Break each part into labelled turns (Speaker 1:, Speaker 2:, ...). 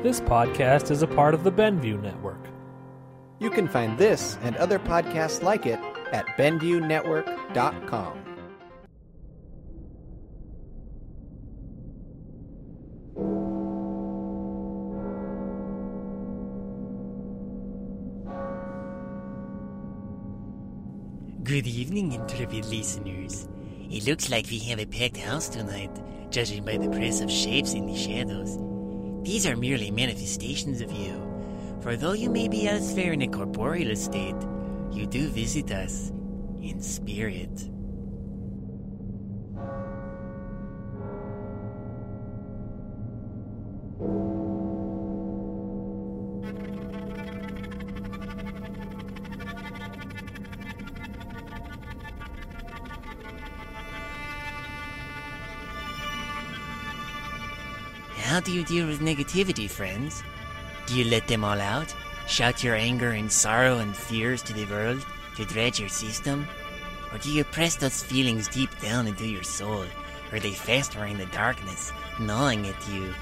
Speaker 1: This podcast is a part of the Benview Network.
Speaker 2: You can find this and other podcasts like it at BenviewNetwork.com.
Speaker 3: Good evening, intrepid listeners. It looks like we have a packed house tonight, judging by the press of shapes in the shadows. These are merely manifestations of you, for though you may be elsewhere in a corporeal state, you do visit us in spirit. Do you deal with negativity, friends? Do you let them all out? Shout your anger and sorrow and fears to the world to dredge your system? Or do you press those feelings deep down into your soul, where they fester in the darkness, gnawing at you?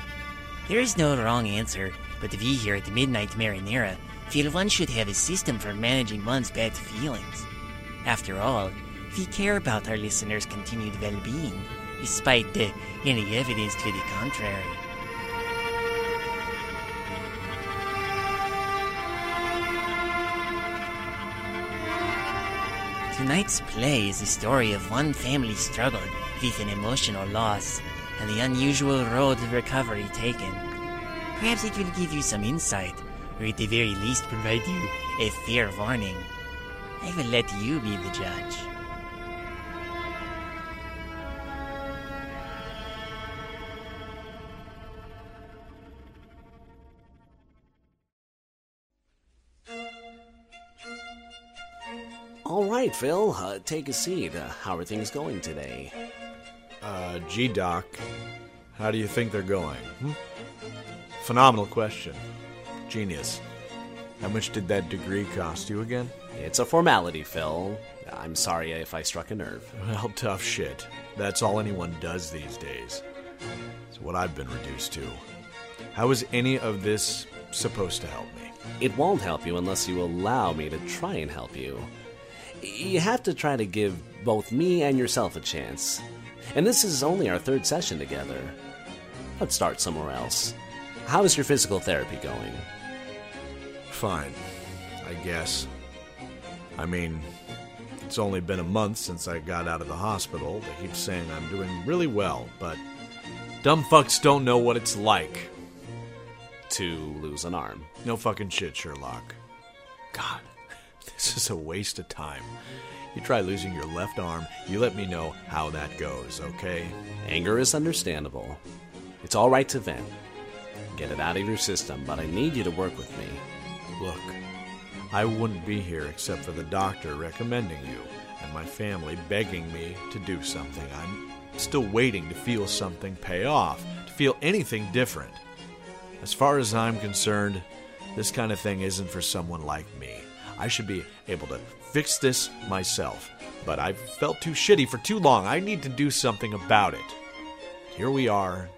Speaker 3: There is no wrong answer, but we here at the Midnight Marinera feel one should have a system for managing one's bad feelings. After all, we care about our listeners' continued well being, despite the, any evidence to the contrary. Tonight's play is the story of one family's struggle with an emotional loss and the unusual road to recovery taken. Perhaps it will give you some insight, or at the very least provide you a fair warning. I will let you be the judge.
Speaker 4: All right, Phil, uh, take a seat. Uh, how are things going today?
Speaker 5: Uh, G Doc, how do you think they're going? Hmm? Phenomenal question. Genius. How much did that degree cost you again?
Speaker 4: It's a formality, Phil. I'm sorry if I struck a nerve.
Speaker 5: Well, tough shit. That's all anyone does these days. It's what I've been reduced to. How is any of this supposed to help me?
Speaker 4: It won't help you unless you allow me to try and help you. You have to try to give both me and yourself a chance. And this is only our third session together. Let's start somewhere else. How is your physical therapy going?
Speaker 5: Fine, I guess. I mean, it's only been a month since I got out of the hospital. They keep saying I'm doing really well, but dumb fucks don't know what it's like.
Speaker 4: To lose an arm.
Speaker 5: No fucking shit, Sherlock. God, this is a waste of time. You try losing your left arm, you let me know how that goes, okay?
Speaker 4: Anger is understandable. It's all right to vent. Get it out of your system, but I need you to work with me.
Speaker 5: Look, I wouldn't be here except for the doctor recommending you and my family begging me to do something. I'm still waiting to feel something pay off, to feel anything different. As far as I'm concerned, this kind of thing isn't for someone like me. I should be able to fix this myself, but I've felt too shitty for too long. I need to do something about it. Here we are,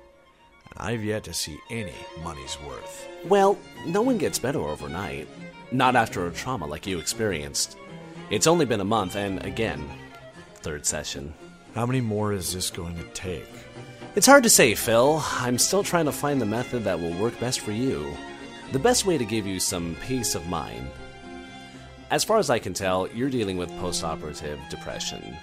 Speaker 5: and I've yet to see any money's worth.
Speaker 4: Well, no one gets better overnight. Not after a trauma like you experienced. It's only been a month, and again, third session.
Speaker 5: How many more is this going to take?
Speaker 4: It's hard to say, Phil. I'm still trying to find the method that will work best for you. The best way to give you some peace of mind. As far as I can tell, you're dealing with post operative depression.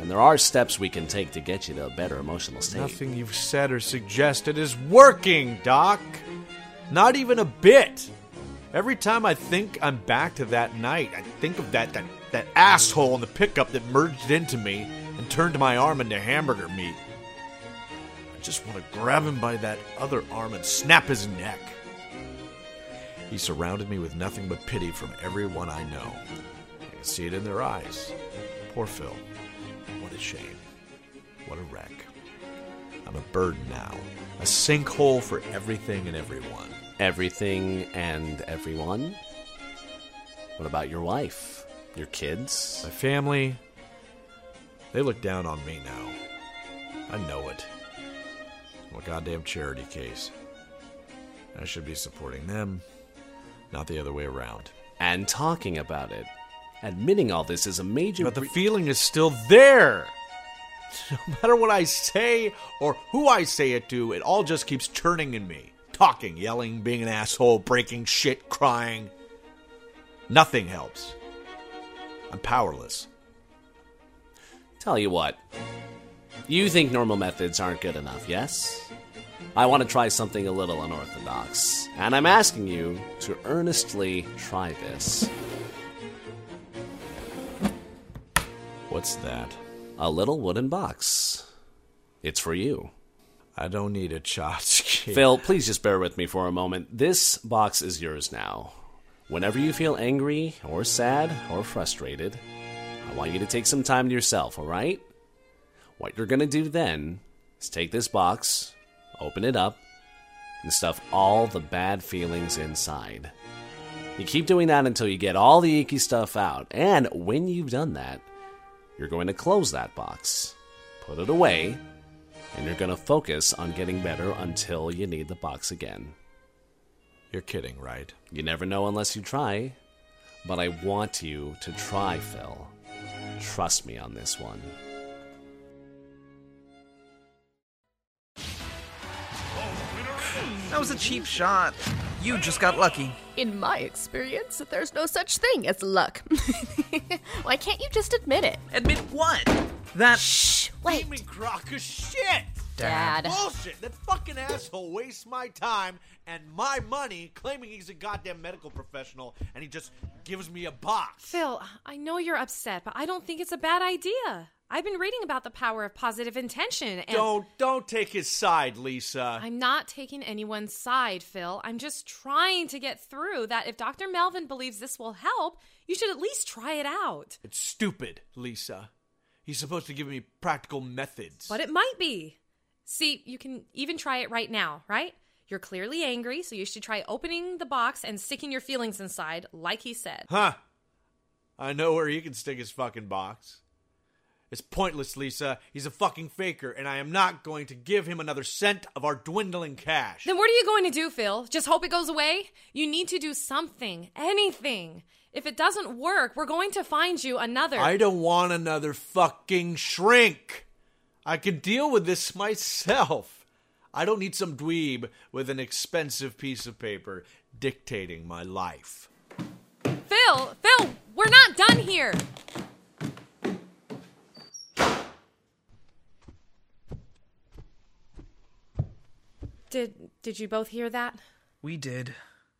Speaker 4: And there are steps we can take to get you to a better emotional state.
Speaker 5: Nothing you've said or suggested is working, Doc. Not even a bit. Every time I think I'm back to that night, I think of that, that, that asshole in the pickup that merged into me and turned my arm into hamburger meat. I just want to grab him by that other arm and snap his neck. He surrounded me with nothing but pity from everyone I know. I can see it in their eyes. Poor Phil. What a shame. What a wreck. I'm a burden now, a sinkhole for everything and everyone.
Speaker 4: Everything and everyone? What about your wife? Your kids?
Speaker 5: My family, they look down on me now. I know it. I'm a goddamn charity case. I should be supporting them, not the other way around.
Speaker 4: And talking about it. Admitting all this is a major.
Speaker 5: But the
Speaker 4: bre-
Speaker 5: feeling is still there. No matter what I say or who I say it to, it all just keeps turning in me. Talking, yelling, being an asshole, breaking shit, crying. Nothing helps. I'm powerless.
Speaker 4: Tell you what. You think normal methods aren't good enough, yes? I want to try something a little unorthodox, and I'm asking you to earnestly try this.
Speaker 5: What's that?
Speaker 4: A little wooden box. It's for you.
Speaker 5: I don't need a tchotchke.
Speaker 4: Phil, please just bear with me for a moment. This box is yours now. Whenever you feel angry, or sad, or frustrated, I want you to take some time to yourself, alright? What you're gonna do then is take this box, open it up, and stuff all the bad feelings inside. You keep doing that until you get all the icky stuff out, and when you've done that, you're going to close that box, put it away, and you're going to focus on getting better until you need the box again.
Speaker 5: You're kidding, right?
Speaker 4: You never know unless you try, but I want you to try, Phil. Trust me on this one.
Speaker 6: That was a cheap shot. You just got lucky.
Speaker 7: In my experience, there's no such thing as luck. Why can't you just admit it?
Speaker 6: Admit what? That.
Speaker 7: Shh, wait.
Speaker 5: Demon crock of shit!
Speaker 7: Dad.
Speaker 5: Bullshit! That fucking asshole wastes my time and my money claiming he's a goddamn medical professional and he just gives me a box.
Speaker 8: Phil, I know you're upset, but I don't think it's a bad idea. I've been reading about the power of positive intention and
Speaker 5: Don't don't take his side, Lisa.
Speaker 8: I'm not taking anyone's side, Phil. I'm just trying to get through that if Dr. Melvin believes this will help, you should at least try it out.
Speaker 5: It's stupid, Lisa. He's supposed to give me practical methods.
Speaker 8: But it might be. See, you can even try it right now, right? You're clearly angry, so you should try opening the box and sticking your feelings inside, like he said.
Speaker 5: Huh. I know where he can stick his fucking box. It's pointless, Lisa. He's a fucking faker, and I am not going to give him another cent of our dwindling cash.
Speaker 8: Then what are you going to do, Phil? Just hope it goes away? You need to do something, anything. If it doesn't work, we're going to find you another.
Speaker 5: I don't want another fucking shrink. I can deal with this myself. I don't need some dweeb with an expensive piece of paper dictating my life.
Speaker 8: Phil, Phil, we're not done here. Did did you both hear that?
Speaker 6: We did.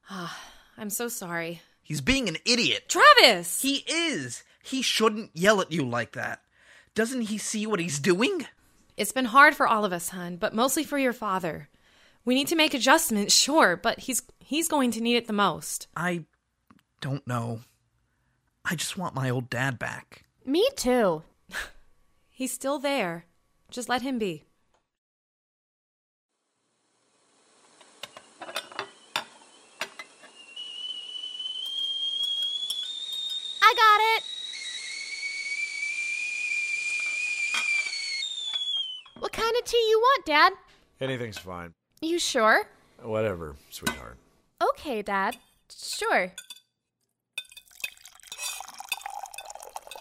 Speaker 8: Ah, I'm so sorry.
Speaker 6: He's being an idiot.
Speaker 8: Travis!
Speaker 6: He is. He shouldn't yell at you like that. Doesn't he see what he's doing?
Speaker 8: It's been hard for all of us, hun, but mostly for your father. We need to make adjustments, sure, but he's he's going to need it the most.
Speaker 6: I don't know. I just want my old dad back.
Speaker 7: Me too.
Speaker 8: He's still there. Just let him be.
Speaker 7: I got it. What kind of tea you want, Dad?
Speaker 5: Anything's fine.
Speaker 7: You sure?
Speaker 5: Whatever, sweetheart.
Speaker 7: Okay, Dad. Sure.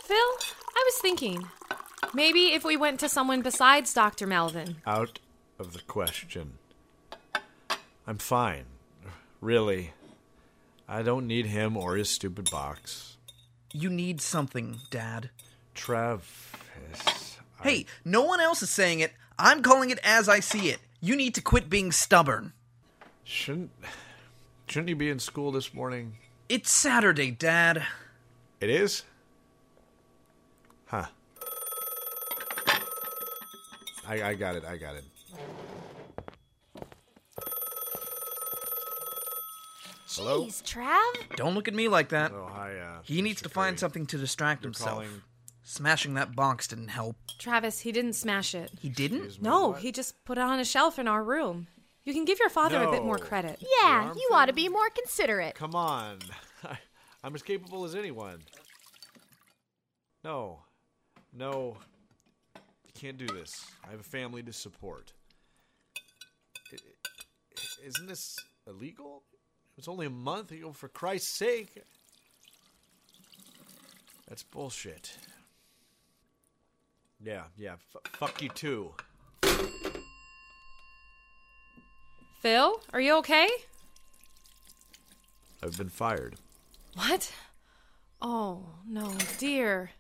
Speaker 8: Phil, I was thinking. Maybe if we went to someone besides Dr. Melvin.
Speaker 5: Out of the question. I'm fine. Really. I don't need him or his stupid box.
Speaker 6: You need something, Dad.
Speaker 5: Travis. I-
Speaker 6: Hey, no one else is saying it. I'm calling it as I see it. You need to quit being stubborn.
Speaker 5: Shouldn't shouldn't you be in school this morning?
Speaker 6: It's Saturday, Dad.
Speaker 5: It is? Huh. I, I got it, I got it. Hello?
Speaker 7: Jeez, Trav.
Speaker 6: Don't look at me like that.
Speaker 5: Oh, hi, uh.
Speaker 6: He needs
Speaker 5: Mr.
Speaker 6: to find
Speaker 5: Curry.
Speaker 6: something to distract
Speaker 5: You're
Speaker 6: himself.
Speaker 5: calling-
Speaker 6: Smashing that box didn't help.
Speaker 8: Travis, he didn't smash it.
Speaker 6: He didn't?
Speaker 5: Excuse me,
Speaker 8: No,
Speaker 5: what?
Speaker 8: he just put it on a shelf in our room. You can give your father a bit more
Speaker 5: No.
Speaker 8: credit.
Speaker 7: Yeah, you ought to be more considerate.
Speaker 5: Come on. I, I'm as capable as anyone. No. No. You can't do this. I have a family to support. I- I- Isn't this illegal? It was only a month ago, for Christ's sake. That's bullshit. Yeah, yeah, f- fuck you too.
Speaker 8: Phil, are you okay?
Speaker 5: I've been fired.
Speaker 8: What? Oh, no, dear.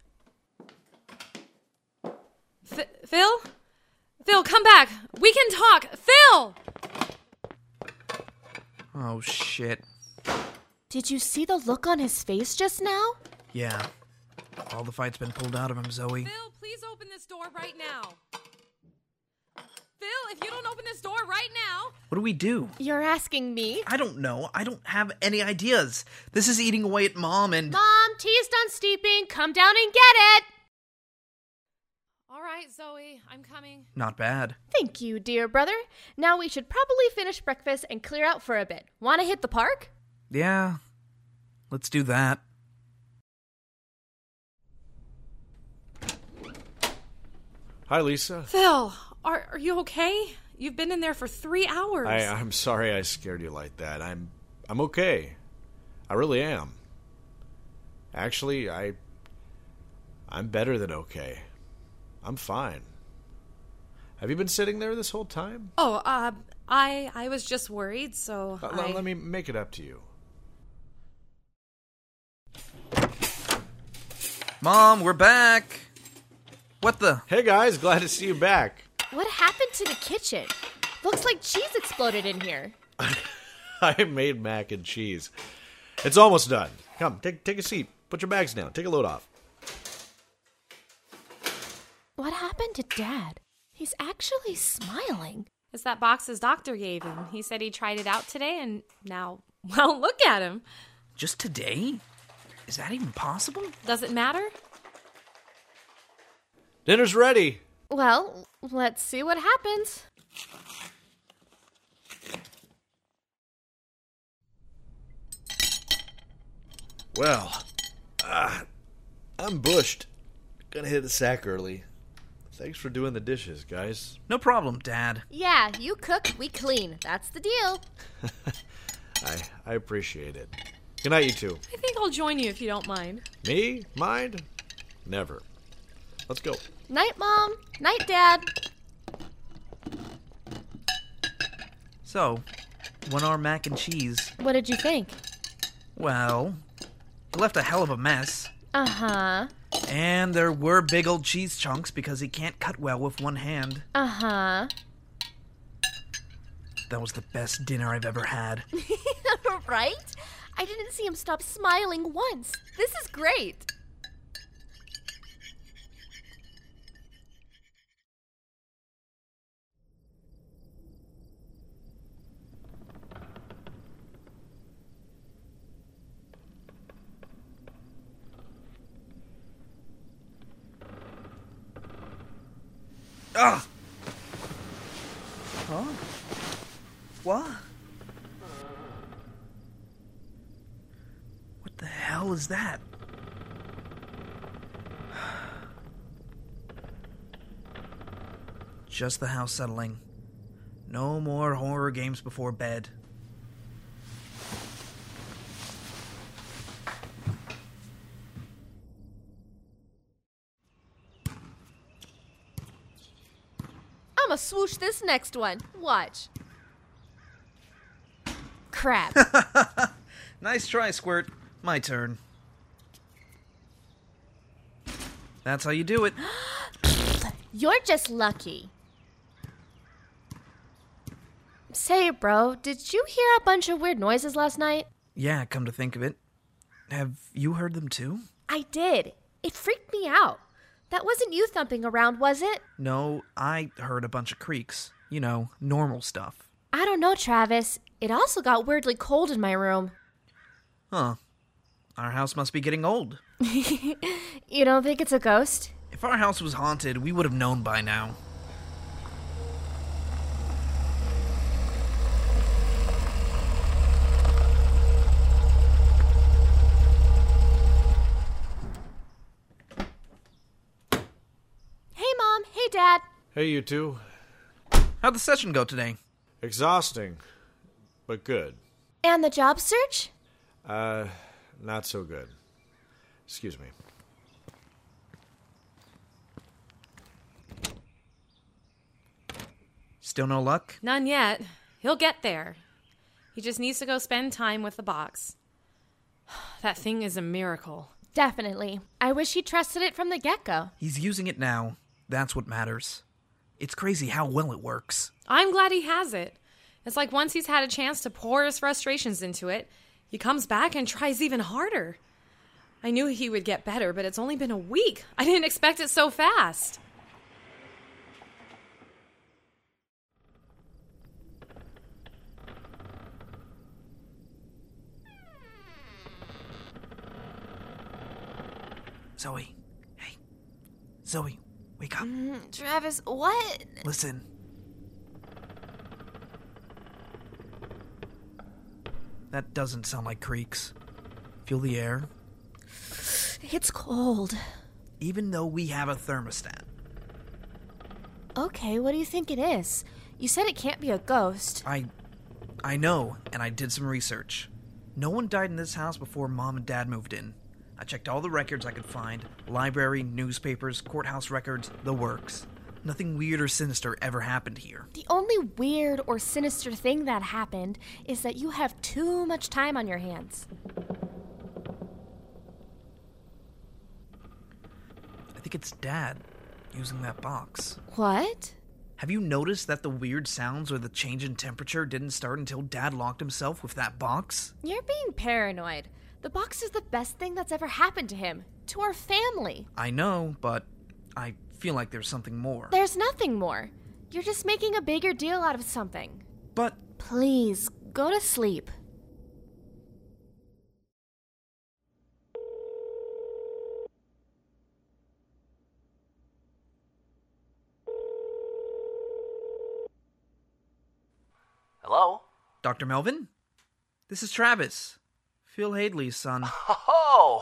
Speaker 8: F- Phil? Phil, come back. We can talk. Phil!
Speaker 6: Oh, shit.
Speaker 7: Did you see the look on his face just now?
Speaker 6: Yeah. All the fight's been pulled out of him, Zoe.
Speaker 8: Phil, please open this door right now. Phil, if you don't open this door right now.
Speaker 6: What do we do?
Speaker 7: You're asking me?
Speaker 6: I don't know. I don't have any ideas. This is eating away at mom and.
Speaker 7: Mom, tea's done steeping. Come down and get it.
Speaker 8: All right, Zoe, I'm coming.
Speaker 6: Not bad.
Speaker 7: Thank you, dear brother. Now we should probably finish breakfast and clear out for a bit. Want to hit the park?
Speaker 6: Yeah. Let's do that.
Speaker 5: Hi, Lisa.
Speaker 8: Phil, are, are you okay? You've been in there for three hours.
Speaker 5: I, I'm sorry I scared you like that. I'm I'm okay. I really am. Actually, I I'm better than okay. I'm fine. Have you been sitting there this whole time?
Speaker 8: oh, uh, I I was just worried, so
Speaker 5: Uh,
Speaker 8: I...
Speaker 5: let, let me make it up to you.
Speaker 6: Mom, we're back. What the?
Speaker 5: Hey guys, glad to see you back.
Speaker 7: What happened to the kitchen? Looks like cheese exploded in here.
Speaker 5: I made mac and cheese. It's almost done. Come, take take a seat. Put your bags down. Take a load off.
Speaker 7: What happened to Dad? He's actually smiling.
Speaker 8: It's that box his doctor gave him. He said he tried it out today, and now, well, look at him.
Speaker 6: Just today? Is that even possible?
Speaker 8: Does it matter?
Speaker 5: Dinner's ready.
Speaker 7: Well, let's see what happens.
Speaker 5: Well, uh, I'm bushed. Gonna hit the sack early. Thanks for doing the dishes, guys.
Speaker 6: No problem, Dad.
Speaker 7: Yeah, you cook, we clean. That's the deal.
Speaker 5: I I appreciate it. Good night, you two.
Speaker 8: I think I'll join you if you don't mind.
Speaker 5: Me? Mind? Never. Let's go.
Speaker 7: Night, Mom. Night, Dad.
Speaker 6: So, one arm mac and cheese.
Speaker 7: What did you think?
Speaker 6: Well, he left a hell of a mess.
Speaker 7: Uh huh.
Speaker 6: And there were big old cheese chunks because he can't cut well with one hand.
Speaker 7: Uh huh.
Speaker 6: That was the best dinner I've ever had.
Speaker 7: right? I didn't see him stop smiling once. This is great.
Speaker 6: Ugh! Huh? What? What the hell is that? Just the house settling. No more horror games before bed.
Speaker 7: I'ma swoosh this next one. Watch. Crap.
Speaker 6: Nice try, Squirt. My turn. That's how you do it.
Speaker 7: You're just lucky. Say, bro, did you hear a bunch of weird noises last night?
Speaker 6: Yeah, come to think of it. Have you heard them too?
Speaker 7: I did. It freaked me out. That wasn't you thumping around, was it?
Speaker 6: No, I heard a bunch of creaks. You know, normal stuff.
Speaker 7: I don't know, Travis. It also got weirdly cold in my room.
Speaker 6: Huh. Our house must be getting old.
Speaker 7: You don't think it's a ghost?
Speaker 6: If our house was haunted, we would have known by now.
Speaker 7: Hey, Mom. Hey, Dad.
Speaker 5: Hey, you two.
Speaker 6: How'd the session go today?
Speaker 5: Exhausting. but good.
Speaker 7: And the job search?
Speaker 5: Uh, not so good. Excuse me.
Speaker 6: Still no luck?
Speaker 8: None yet. He'll get there. He just needs to go spend time with the box. That thing is a miracle.
Speaker 7: Definitely. I wish he trusted it from the get go.
Speaker 6: He's using it now. That's what matters. It's crazy how well it works.
Speaker 8: I'm glad he has it. It's like once he's had a chance to pour his frustrations into it, he comes back and tries even harder. I knew he would get better, but it's only been a week. I didn't expect it so fast.
Speaker 6: Zoe. Hey. Zoe, wake up. Mm-hmm.
Speaker 7: Travis, what?
Speaker 6: Listen. That doesn't sound like creaks. Feel the air?
Speaker 7: It's cold.
Speaker 6: Even though we have a thermostat.
Speaker 7: Okay, what do you think it is? You said it can't be a ghost.
Speaker 6: I I know, and I did some research. No one died in this house before mom and dad moved in. I checked all the records I could find library, newspapers, courthouse records, the works. Nothing weird or sinister ever happened here.
Speaker 7: The only weird or sinister thing that happened is that you have too much time on your hands.
Speaker 6: I think it's dad using that box.
Speaker 7: What?
Speaker 6: Have you noticed that the weird sounds or the change in temperature didn't start until dad locked himself with that box?
Speaker 7: You're being paranoid. The box is the best thing that's ever happened to him, to our family.
Speaker 6: I know, but I feel like there's something more.
Speaker 7: There's nothing more. You're just making a bigger deal out of something.
Speaker 6: But
Speaker 7: Please, go to sleep.
Speaker 4: Hello?
Speaker 6: Dr. Melvin? This is Travis. Phil Hadley's son.
Speaker 4: Oh,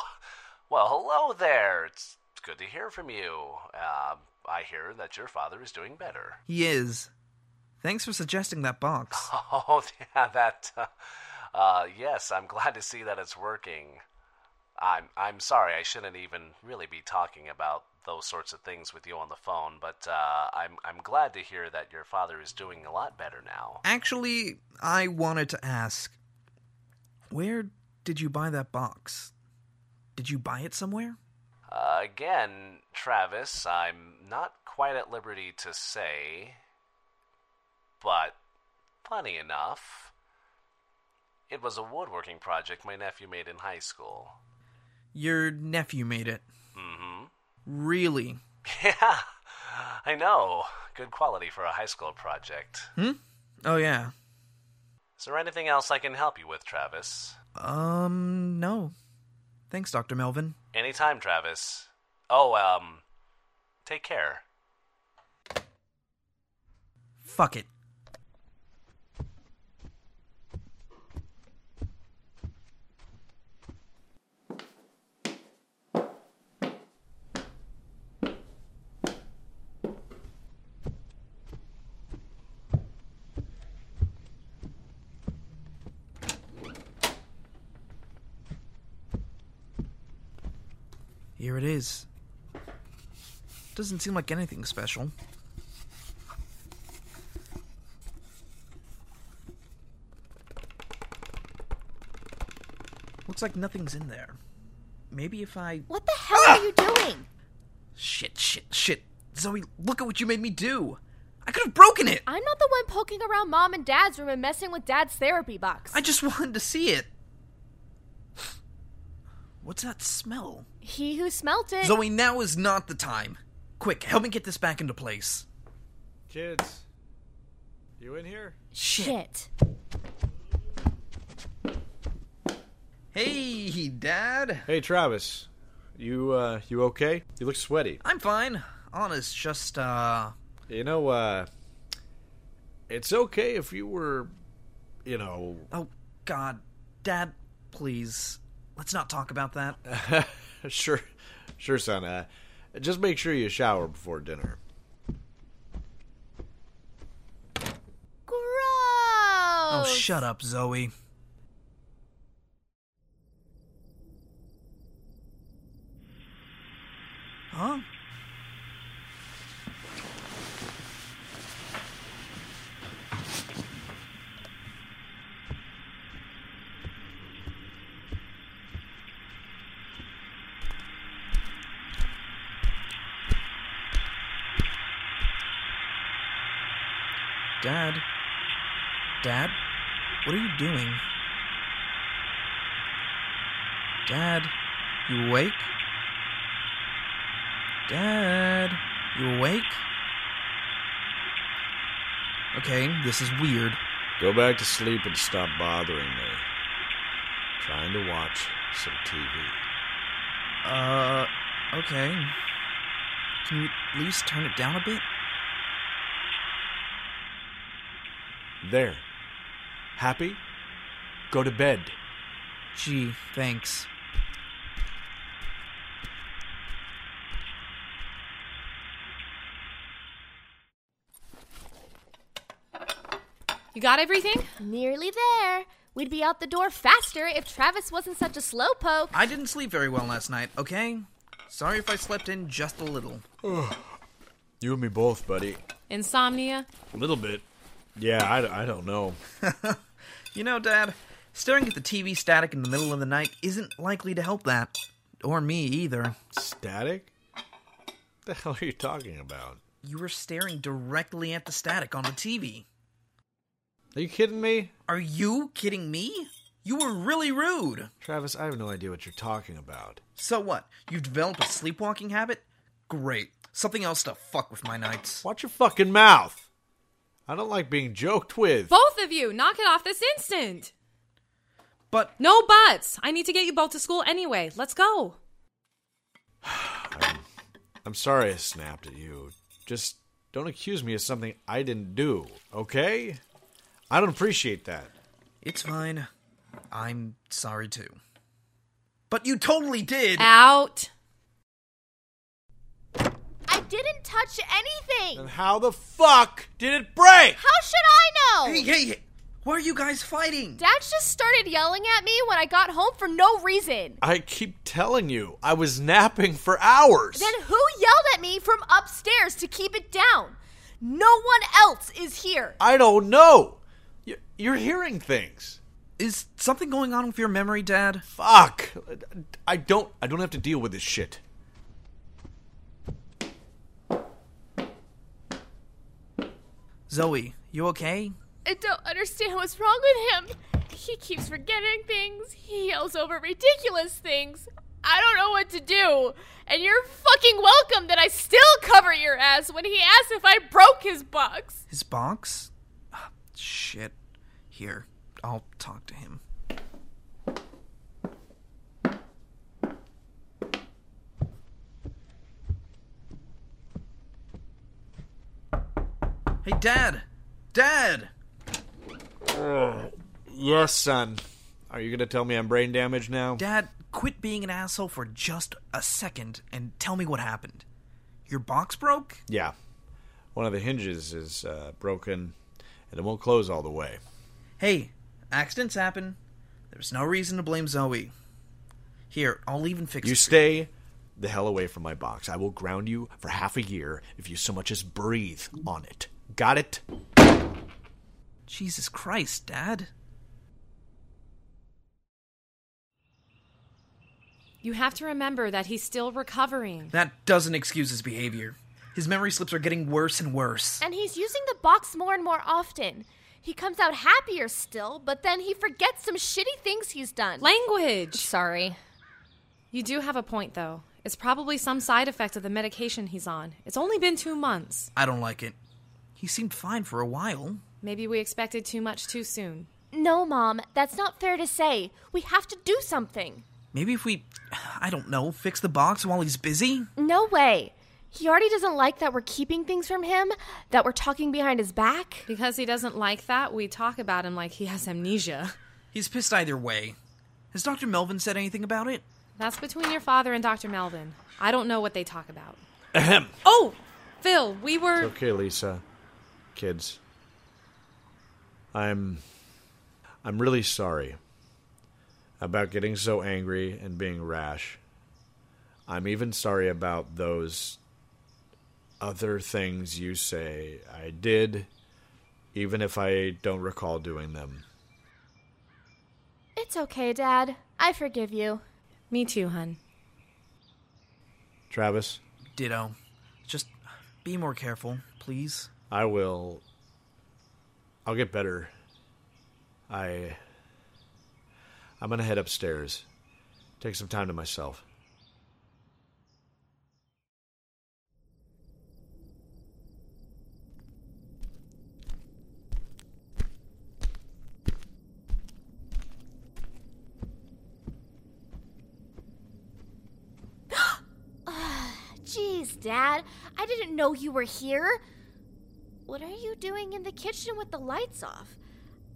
Speaker 4: well, hello there. It's, good to hear from you. Uh, I hear that your father is doing better.
Speaker 6: He is. Thanks for suggesting that box.
Speaker 4: Oh, yeah, that. Uh, uh, yes, I'm glad to see that it's working. I'm I'm sorry. I shouldn't even really be talking about those sorts of things with you on the phone, but uh, I'm I'm glad to hear that your father is doing a lot better now.
Speaker 6: Actually, I wanted to ask where did you buy that box? Did you buy it somewhere?
Speaker 4: Uh, again, Travis, I'm not quite at liberty to say, but funny enough, it was a woodworking project my nephew made in high school.
Speaker 6: Your nephew made it.
Speaker 4: Mm-hmm.
Speaker 6: Really?
Speaker 4: Yeah, I know. Good quality for a high school project.
Speaker 6: Hmm? Oh, yeah.
Speaker 4: Is there anything else I can help you with, Travis?
Speaker 6: Um, no. Thanks, Dr. Melvin.
Speaker 4: Anytime, Travis. Oh, um, take care.
Speaker 6: Fuck it. Here it is. Doesn't seem like anything special. Looks like nothing's in there. Maybe if I.
Speaker 7: What the hell are you doing?
Speaker 6: Shit, shit, shit. Zoe, look at what you made me do. I could have broken it.
Speaker 7: I'm not the one poking around mom and dad's room and messing with dad's therapy box.
Speaker 6: I just wanted to see it. What's that smell?
Speaker 7: He who smelt it.
Speaker 6: Zoe, now is not the time. Quick, help me get this back into place.
Speaker 5: Kids, you in here?
Speaker 7: Shit.
Speaker 6: Hey, Dad.
Speaker 5: Hey, Travis. You, uh, you okay? You look sweaty.
Speaker 6: I'm fine. Honest, just, uh.
Speaker 5: You know, uh, it's okay if you were, you know.
Speaker 6: Oh, God. Dad, please. Let's not talk about that.
Speaker 5: sure, sure, son. Uh, just make sure you shower before dinner.
Speaker 7: Gross.
Speaker 6: Oh, Shut up, Zoe. Huh? Dad? Dad? What are you doing? Dad? You awake? Dad? You awake? Okay, this is weird.
Speaker 5: Go back to sleep and stop bothering me. Trying to watch some TV.
Speaker 6: Uh, okay. Can you at least turn it down a bit?
Speaker 5: There. Happy? Go to bed.
Speaker 6: Gee, thanks.
Speaker 8: You got everything?
Speaker 7: Nearly there. We'd be out the door faster if Travis wasn't such a slowpoke.
Speaker 6: I didn't sleep very well last night, okay? Sorry if I slept in just a little.
Speaker 5: You and me both, buddy.
Speaker 8: Insomnia?
Speaker 5: A little bit. Yeah, I, I don't know.
Speaker 6: You know, Dad, staring at the TV static in the middle of the night isn't likely to help that. Or me either.
Speaker 5: Static? What the hell are you talking about?
Speaker 6: You were staring directly at the static on the TV.
Speaker 5: Are you kidding me?
Speaker 6: Are you kidding me? You were really rude.
Speaker 5: Travis, I have no idea what you're talking about.
Speaker 6: So what? You've developed a sleepwalking habit? Great. Something else to fuck with my nights.
Speaker 5: Watch your fucking mouth. I don't like being joked with.
Speaker 8: Both of you, knock it off this instant.
Speaker 6: But
Speaker 8: No buts. I need to get you both to school anyway. Let's go.
Speaker 5: I'm sorry I snapped at you. Just don't accuse me of something I didn't do, okay? I don't appreciate that.
Speaker 6: it's fine. I'm sorry too. But you totally did.
Speaker 8: Out.
Speaker 7: I didn't touch anything.
Speaker 5: Then how the fuck did it break?
Speaker 7: How should I know?
Speaker 6: Hey, hey, hey. Why are you guys fighting?
Speaker 7: Dad just started yelling at me when I got home for no reason.
Speaker 5: I keep telling you, I was napping for hours.
Speaker 7: Then who yelled at me from upstairs to keep it down? No one else is here.
Speaker 5: I don't know. You're hearing things.
Speaker 6: Is something going on with your memory, Dad?
Speaker 5: Fuck. I don't I don't have to deal with this shit.
Speaker 6: Zoe, you okay?
Speaker 7: I don't understand what's wrong with him. He keeps forgetting things. He yells over ridiculous things. I don't know what to do. And you're fucking welcome that I still cover your ass when he asks if I broke his box.
Speaker 6: His box? Ah, shit. Here, I'll talk to him. Hey, Dad! Dad!
Speaker 5: Yes, son. Are you going to tell me I'm brain damaged now?
Speaker 6: Dad, quit being an asshole for just a second and tell me what happened. Your box broke?
Speaker 5: Yeah. One of the hinges is uh, broken and it won't close all the way.
Speaker 6: Hey, accidents happen. There's no reason to blame Zoe. Here, I'll even fix
Speaker 5: You
Speaker 6: it.
Speaker 5: You stay the hell away from my box. I will ground you for half a year if you so much as breathe on it. Got it?
Speaker 6: Jesus Christ, Dad.
Speaker 8: You have to remember that he's still recovering.
Speaker 6: That doesn't excuse his behavior. His memory slips are getting worse and worse.
Speaker 7: And he's using the box more and more often. He comes out happier still, but then he forgets some shitty things he's done.
Speaker 8: Language.
Speaker 7: Sorry.
Speaker 8: You do have a point, though. It's probably some side effect of the medication he's on. It's only been two months.
Speaker 6: I don't like it. He seemed fine for a while.
Speaker 8: Maybe we expected too much too soon.
Speaker 7: No, Mom, that's not fair to say. We have to do something.
Speaker 6: Maybe if we, I don't know, fix the box while he's busy?
Speaker 7: No way. He already doesn't like that we're keeping things from him, that we're talking behind his back.
Speaker 8: Because he doesn't like that, we talk about him like he has amnesia.
Speaker 6: He's pissed either way. Has Dr. Melvin said anything about it?
Speaker 8: That's between your father and Dr. Melvin. I don't know what they talk about.
Speaker 5: Ahem.
Speaker 8: Oh, Phil, we were.
Speaker 5: It's Okay, Lisa. Kids. I'm. I'm really sorry about getting so angry and being rash. I'm even sorry about those other things you say I did, even if I don't recall doing them.
Speaker 7: It's okay, Dad. I forgive you.
Speaker 8: Me too, hun.
Speaker 5: Travis,
Speaker 6: Ditto. Just be more careful, please.
Speaker 5: I will. I'll get better. I. I'm gonna head upstairs. Take some time to myself.
Speaker 7: Ah, jeez, Dad. I didn't know you were here. What are you doing in the kitchen with the lights off?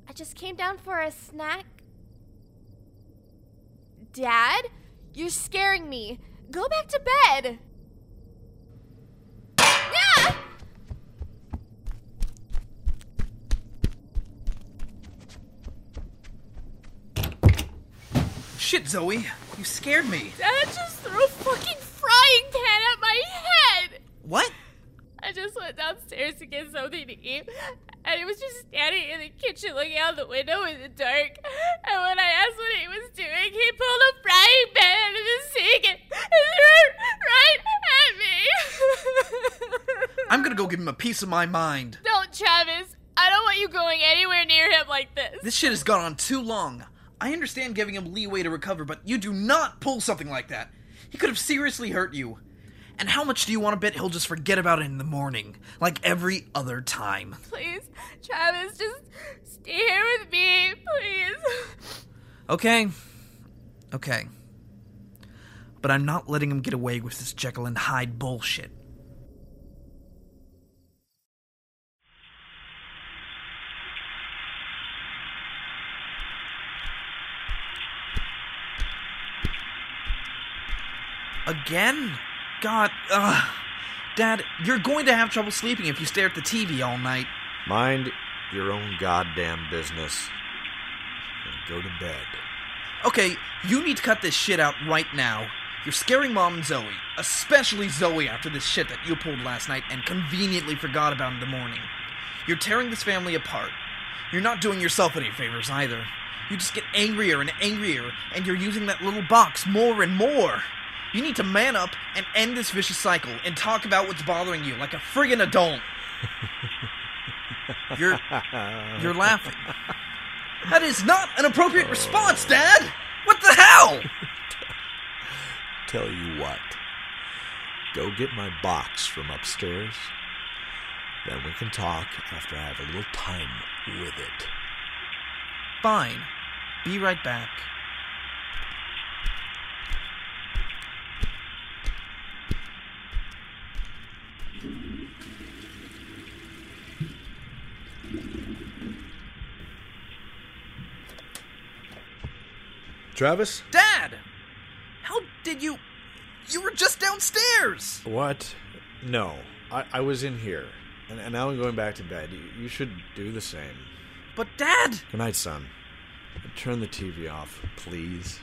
Speaker 7: I just came down for a snack. Dad? You're scaring me. Go back to bed. Yeah!
Speaker 6: Shit, Zoe, you scared me.
Speaker 7: Dad just threw a fucking frying pan at my head!
Speaker 6: What?
Speaker 7: I just went downstairs to get something to eat, and he was just standing in the kitchen looking out the window in the dark. And when I asked what he was doing, he pulled a frying pan out of the sink and, and threw it right at me.
Speaker 6: I'm gonna go give him a piece of my mind.
Speaker 7: Don't, Travis. I don't want you going anywhere near him like this.
Speaker 6: This shit has gone on too long. I understand giving him leeway to recover, but you do not pull something like that. He could have seriously hurt you. And how much do you want to bet he'll just forget about it in the morning, like every other time?
Speaker 7: Please, Travis, just stay here with me, please.
Speaker 6: Okay. Okay. But I'm not letting him get away with this Jekyll and Hyde bullshit. Again? God, ugh. Dad, you're going to have trouble sleeping if you stare at the TV all night.
Speaker 5: Mind your own goddamn business. And go to bed.
Speaker 6: Okay, you need to cut this shit out right now. You're scaring Mom and Zoe, especially Zoe after this shit that you pulled last night and conveniently forgot about in the morning. You're tearing this family apart. You're not doing yourself any favors either. You just get angrier and angrier, and you're using that little box more and more. You need to man up and end this vicious cycle and talk about what's bothering you like a friggin' adult. You're you're laughing. That is not an appropriate response, Dad. What the hell?
Speaker 5: Tell you what. Go get my box from upstairs. Then we can talk after I have a little time with it.
Speaker 6: Fine. Be right back.
Speaker 5: Travis?
Speaker 6: Dad! How did you. You were just downstairs!
Speaker 5: What? No. I, I was in here. And, and now I'm going back to bed. You, you should do the same.
Speaker 6: But, Dad!
Speaker 5: Good night, son. Turn the TV off, please.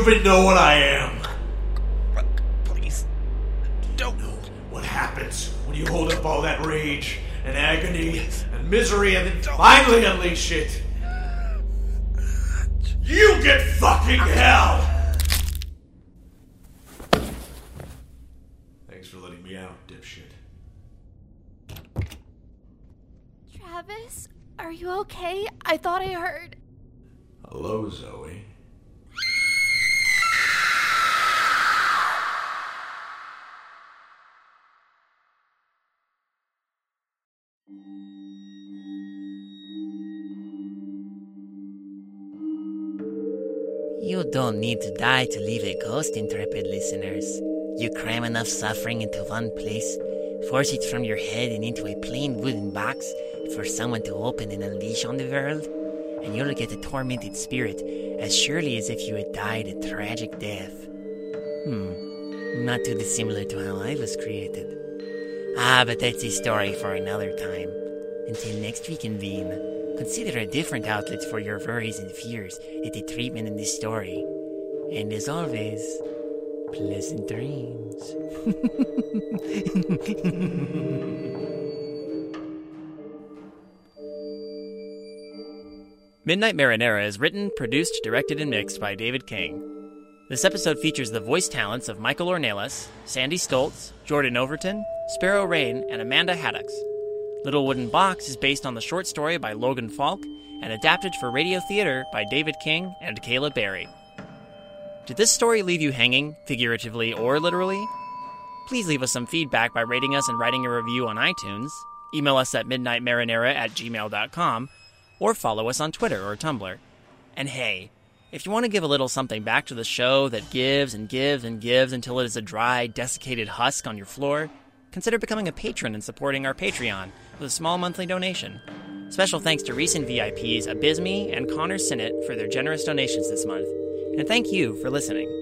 Speaker 5: Even know what I am?
Speaker 6: Please. Don't.
Speaker 5: Know What happens when you hold up all that rage and agony and misery and then finally unleash it? You get fucking hell! Thanks for letting me out, dipshit.
Speaker 7: Travis, are you okay? I thought I heard.
Speaker 5: Hello, Zoe.
Speaker 9: Don't need to die to leave a ghost, intrepid listeners. You cram enough suffering into one place, force it from your head and into a plain wooden box for someone to open and unleash on the world, and you'll get a tormented spirit as surely as if you had died a tragic death. Hmm, not too dissimilar to how I was created. Ah, but that's a story for another time. Until next we convene, consider a different outlet for your worries and fears at the treatment in this story. And as always, pleasant dreams.
Speaker 3: Midnight Marinara is written, produced, directed, and mixed by David King. This episode features the voice talents of Michael Ornelas, Sandy Stoltz, Jordan Overton, Sparrow Rain, and Amanda Haddocks. Little Wooden Box is based on the short story by Logan Falk and adapted for radio theater by David King and Caleb Barry. Did this story leave you hanging, figuratively or literally? Please leave us some feedback by rating us and writing a review on iTunes. Email us at midnightmarinara at gmail.com or follow us on Twitter or Tumblr. And hey, if you want to give a little something back to the show that gives and gives and gives until it is a dry, desiccated husk on your floor, consider becoming a patron and supporting our Patreon with a small monthly donation. Special thanks to recent VIPs Abysme and Connor Sinnott for their generous donations this month. And thank you for listening.